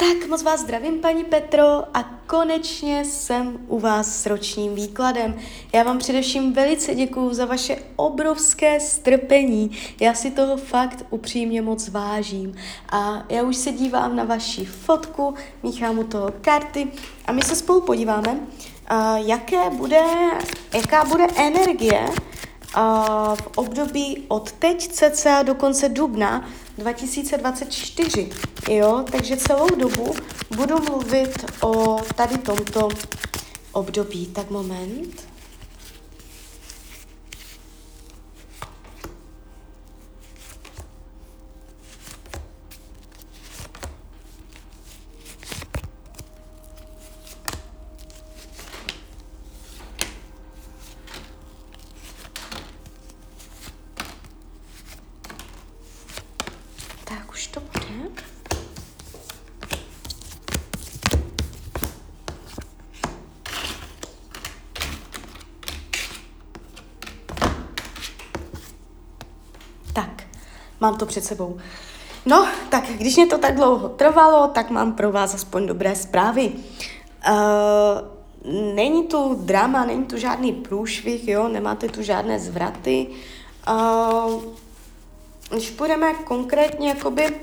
Tak moc vás zdravím, paní Petro, a konečně jsem u vás s ročním výkladem. Já vám především velice děkuju za vaše obrovské strpení. Já si toho fakt upřímně moc vážím. A já už se dívám na vaši fotku, míchám u toho karty a my se spolu podíváme, jaké bude, jaká bude energie v období od teď cca do konce dubna 2024. Jo, takže celou dobu budu mluvit o tady tomto období. Tak moment. Mám to před sebou. No, tak když mě to tak dlouho trvalo, tak mám pro vás aspoň dobré zprávy. Uh, není tu drama, není tu žádný průšvih, jo, nemáte tu žádné zvraty. Uh, když půjdeme konkrétně, jakoby,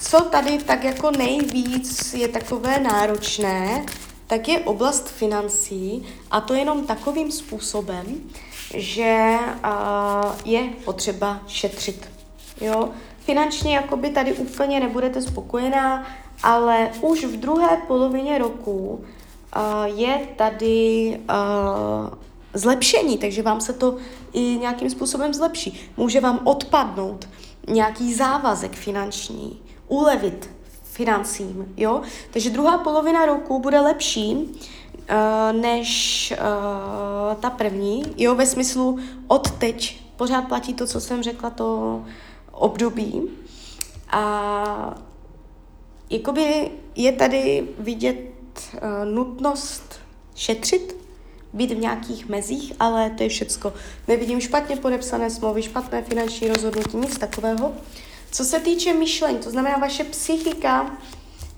co tady tak jako nejvíc je takové náročné, tak je oblast financí a to jenom takovým způsobem, že uh, je potřeba šetřit. Jo? Finančně jakoby tady úplně nebudete spokojená, ale už v druhé polovině roku uh, je tady uh, zlepšení, takže vám se to i nějakým způsobem zlepší. Může vám odpadnout nějaký závazek finanční, ulevit financím, jo? Takže druhá polovina roku bude lepší uh, než uh, ta první, jo, ve smyslu od teď pořád platí to, co jsem řekla, to období. A jakoby je tady vidět uh, nutnost šetřit, být v nějakých mezích, ale to je všecko. Nevidím špatně podepsané smlouvy, špatné finanční rozhodnutí, nic takového. Co se týče myšlení, to znamená vaše psychika,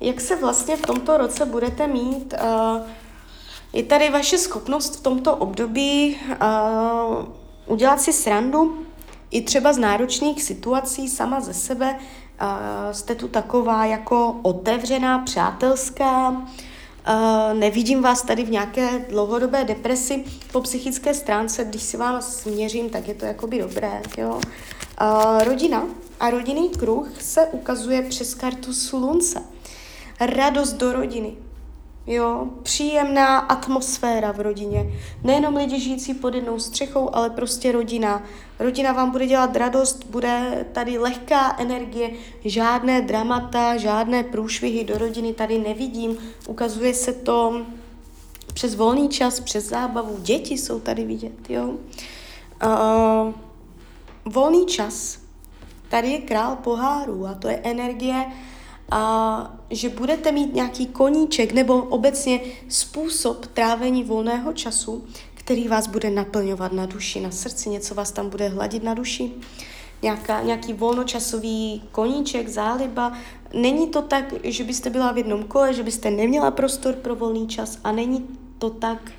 jak se vlastně v tomto roce budete mít, uh, je tady vaše schopnost v tomto období uh, udělat si srandu, i třeba z náročných situací sama ze sebe uh, jste tu taková jako otevřená, přátelská, uh, nevidím vás tady v nějaké dlouhodobé depresi po psychické stránce, když si vás směřím, tak je to jakoby dobré, jo. Uh, rodina a rodinný kruh se ukazuje přes kartu slunce. Radost do rodiny, Jo, příjemná atmosféra v rodině. Nejenom lidi žijící pod jednou střechou, ale prostě rodina. Rodina vám bude dělat radost, bude tady lehká energie, žádné dramata, žádné průšvihy do rodiny tady nevidím. Ukazuje se to přes volný čas, přes zábavu. Děti jsou tady vidět, jo. Uh, volný čas. Tady je král pohárů a to je energie, a že budete mít nějaký koníček nebo obecně způsob trávení volného času, který vás bude naplňovat na duši, na srdci, něco vás tam bude hladit na duši, nějaká, nějaký volnočasový koníček, záliba. Není to tak, že byste byla v jednom kole, že byste neměla prostor pro volný čas a není to tak,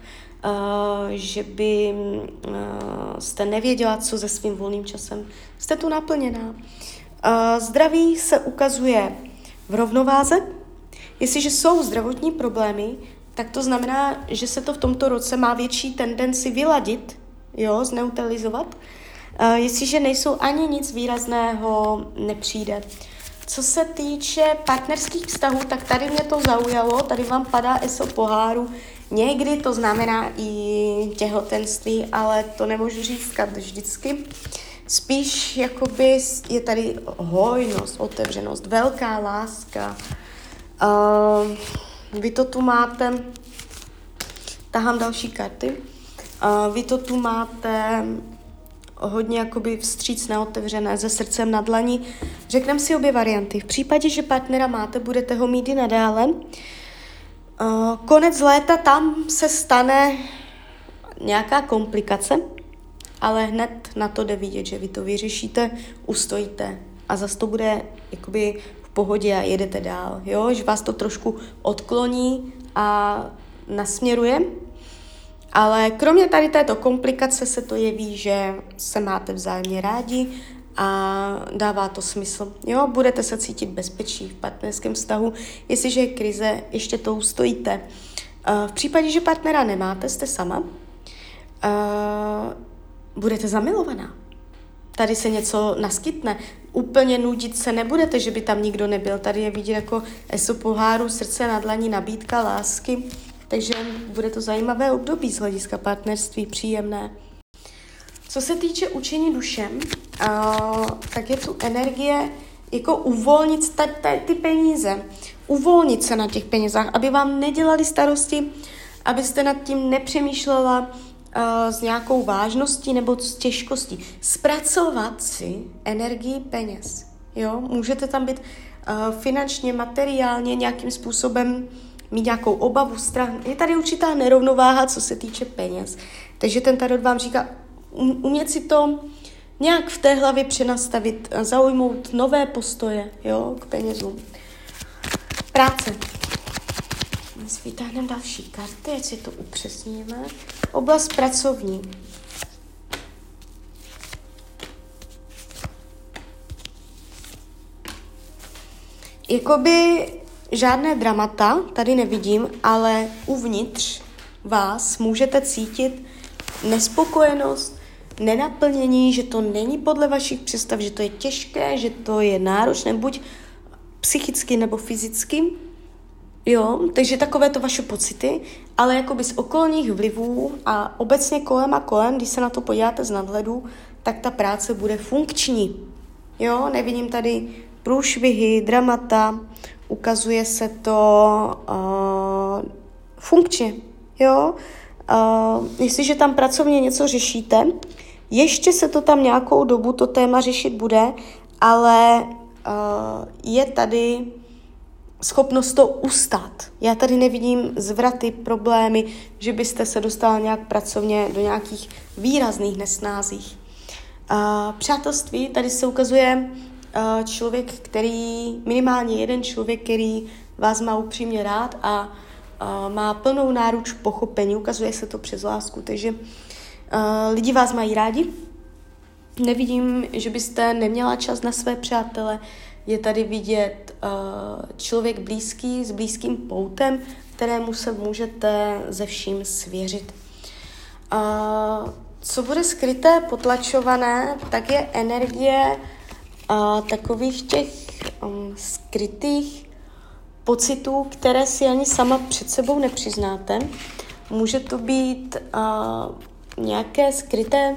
Uh, že by uh, jste nevěděla, co se svým volným časem. Jste tu naplněná. Uh, zdraví se ukazuje v rovnováze. Jestliže jsou zdravotní problémy, tak to znamená, že se to v tomto roce má větší tendenci vyladit, jo, zneutralizovat. Uh, jestliže nejsou ani nic výrazného, nepřijde. Co se týče partnerských vztahů, tak tady mě to zaujalo, tady vám padá ESO poháru. Někdy to znamená i těhotenství, ale to nemůžu říkat vždycky. Spíš jakoby je tady hojnost, otevřenost, velká láska. Uh, vy to tu máte, tahám další karty, uh, vy to tu máte hodně jakoby vstřícné, otevřené, se srdcem na dlaní. Řekneme si obě varianty. V případě, že partnera máte, budete ho mít i nadále. Uh, konec léta tam se stane nějaká komplikace, ale hned na to jde vidět, že vy to vyřešíte, ustojíte a zase to bude jakoby v pohodě a jedete dál, jo, že vás to trošku odkloní a nasměruje, ale kromě tady této komplikace se to jeví, že se máte vzájemně rádi a dává to smysl. Jo, budete se cítit bezpečí v partnerském vztahu, jestliže je krize, ještě to ustojíte. V případě, že partnera nemáte, jste sama, budete zamilovaná. Tady se něco naskytne. Úplně nudit se nebudete, že by tam nikdo nebyl. Tady je vidět jako eso poháru, srdce na dlaní, nabídka lásky. Takže bude to zajímavé období z hlediska partnerství, příjemné. Co se týče učení dušem, tak je tu energie jako uvolnit ta, ta, ty peníze, uvolnit se na těch penězách, aby vám nedělali starosti, abyste nad tím nepřemýšlela s nějakou vážností nebo s těžkostí. Zpracovat si energii peněz. Jo? Můžete tam být uh, finančně, materiálně nějakým způsobem mít nějakou obavu, strach. Je tady určitá nerovnováha, co se týče peněz. Takže ten tarot vám říká, um, umět si to nějak v té hlavě přenastavit, zaujmout nové postoje jo, k penězům. Práce. Vytáhneme další karty, ať si to upřesníme. Oblast pracovní. Jakoby žádné dramata tady nevidím, ale uvnitř vás můžete cítit nespokojenost, nenaplnění, že to není podle vašich představ, že to je těžké, že to je náročné, buď psychicky nebo fyzicky. Jo, takže takové to vaše pocity, ale jakoby z okolních vlivů a obecně kolem a kolem, když se na to podíváte z nadhledu, tak ta práce bude funkční. Jo, nevidím tady průšvihy, dramata, ukazuje se to uh, funkčně. Jo, uh, jestliže tam pracovně něco řešíte, ještě se to tam nějakou dobu, to téma řešit bude, ale uh, je tady schopnost to ustát. Já tady nevidím zvraty, problémy, že byste se dostal nějak pracovně do nějakých výrazných nesnázích. Přátelství, tady se ukazuje uh, člověk, který, minimálně jeden člověk, který vás má upřímně rád a uh, má plnou náruč pochopení, ukazuje se to přes lásku, takže Uh, lidi vás mají rádi. Nevidím, že byste neměla čas na své přátele. Je tady vidět uh, člověk blízký s blízkým poutem, kterému se můžete ze vším svěřit. Uh, co bude skryté, potlačované, tak je energie uh, takových těch um, skrytých pocitů, které si ani sama před sebou nepřiznáte. Může to být nějaké skryté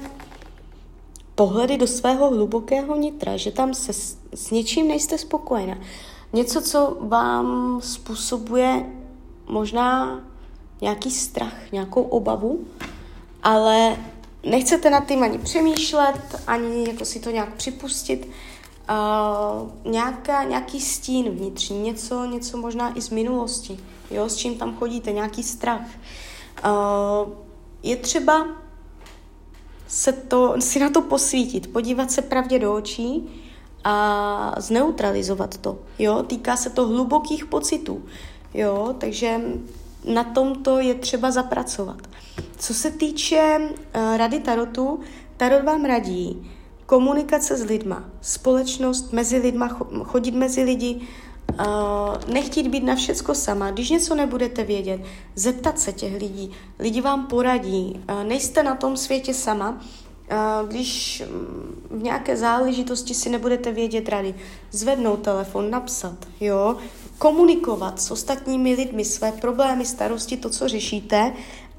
pohledy do svého hlubokého nitra, že tam se s, s něčím nejste spokojená. Něco, co vám způsobuje možná nějaký strach, nějakou obavu, ale nechcete nad tím ani přemýšlet, ani jako si to nějak připustit. Uh, nějaká, nějaký stín vnitřní, něco, něco možná i z minulosti, jo, s čím tam chodíte, nějaký strach. Uh, je třeba se to, si na to posvítit, podívat se pravdě do očí a zneutralizovat to. Jo? Týká se to hlubokých pocitů. Jo? Takže na tomto je třeba zapracovat. Co se týče uh, rady Tarotu, Tarot vám radí komunikace s lidma, společnost mezi lidma, chodit mezi lidi, Uh, nechtít být na všecko sama. Když něco nebudete vědět, zeptat se těch lidí. Lidi vám poradí. Uh, nejste na tom světě sama. Uh, když um, v nějaké záležitosti si nebudete vědět rady, zvednout telefon, napsat, jo, komunikovat s ostatními lidmi své problémy, starosti, to, co řešíte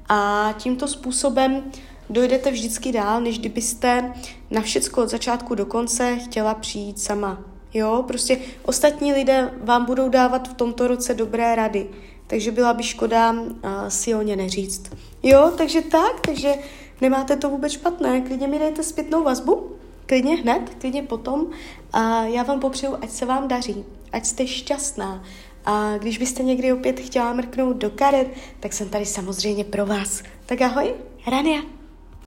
a tímto způsobem dojdete vždycky dál, než kdybyste na všecko od začátku do konce chtěla přijít sama. Jo, prostě ostatní lidé vám budou dávat v tomto roce dobré rady, takže byla by škoda uh, si o ně neříct. Jo, takže tak, takže nemáte to vůbec špatné, klidně mi dejte zpětnou vazbu, klidně hned, klidně potom a já vám popřeju, ať se vám daří, ať jste šťastná a když byste někdy opět chtěla mrknout do karet, tak jsem tady samozřejmě pro vás. Tak ahoj, Rania.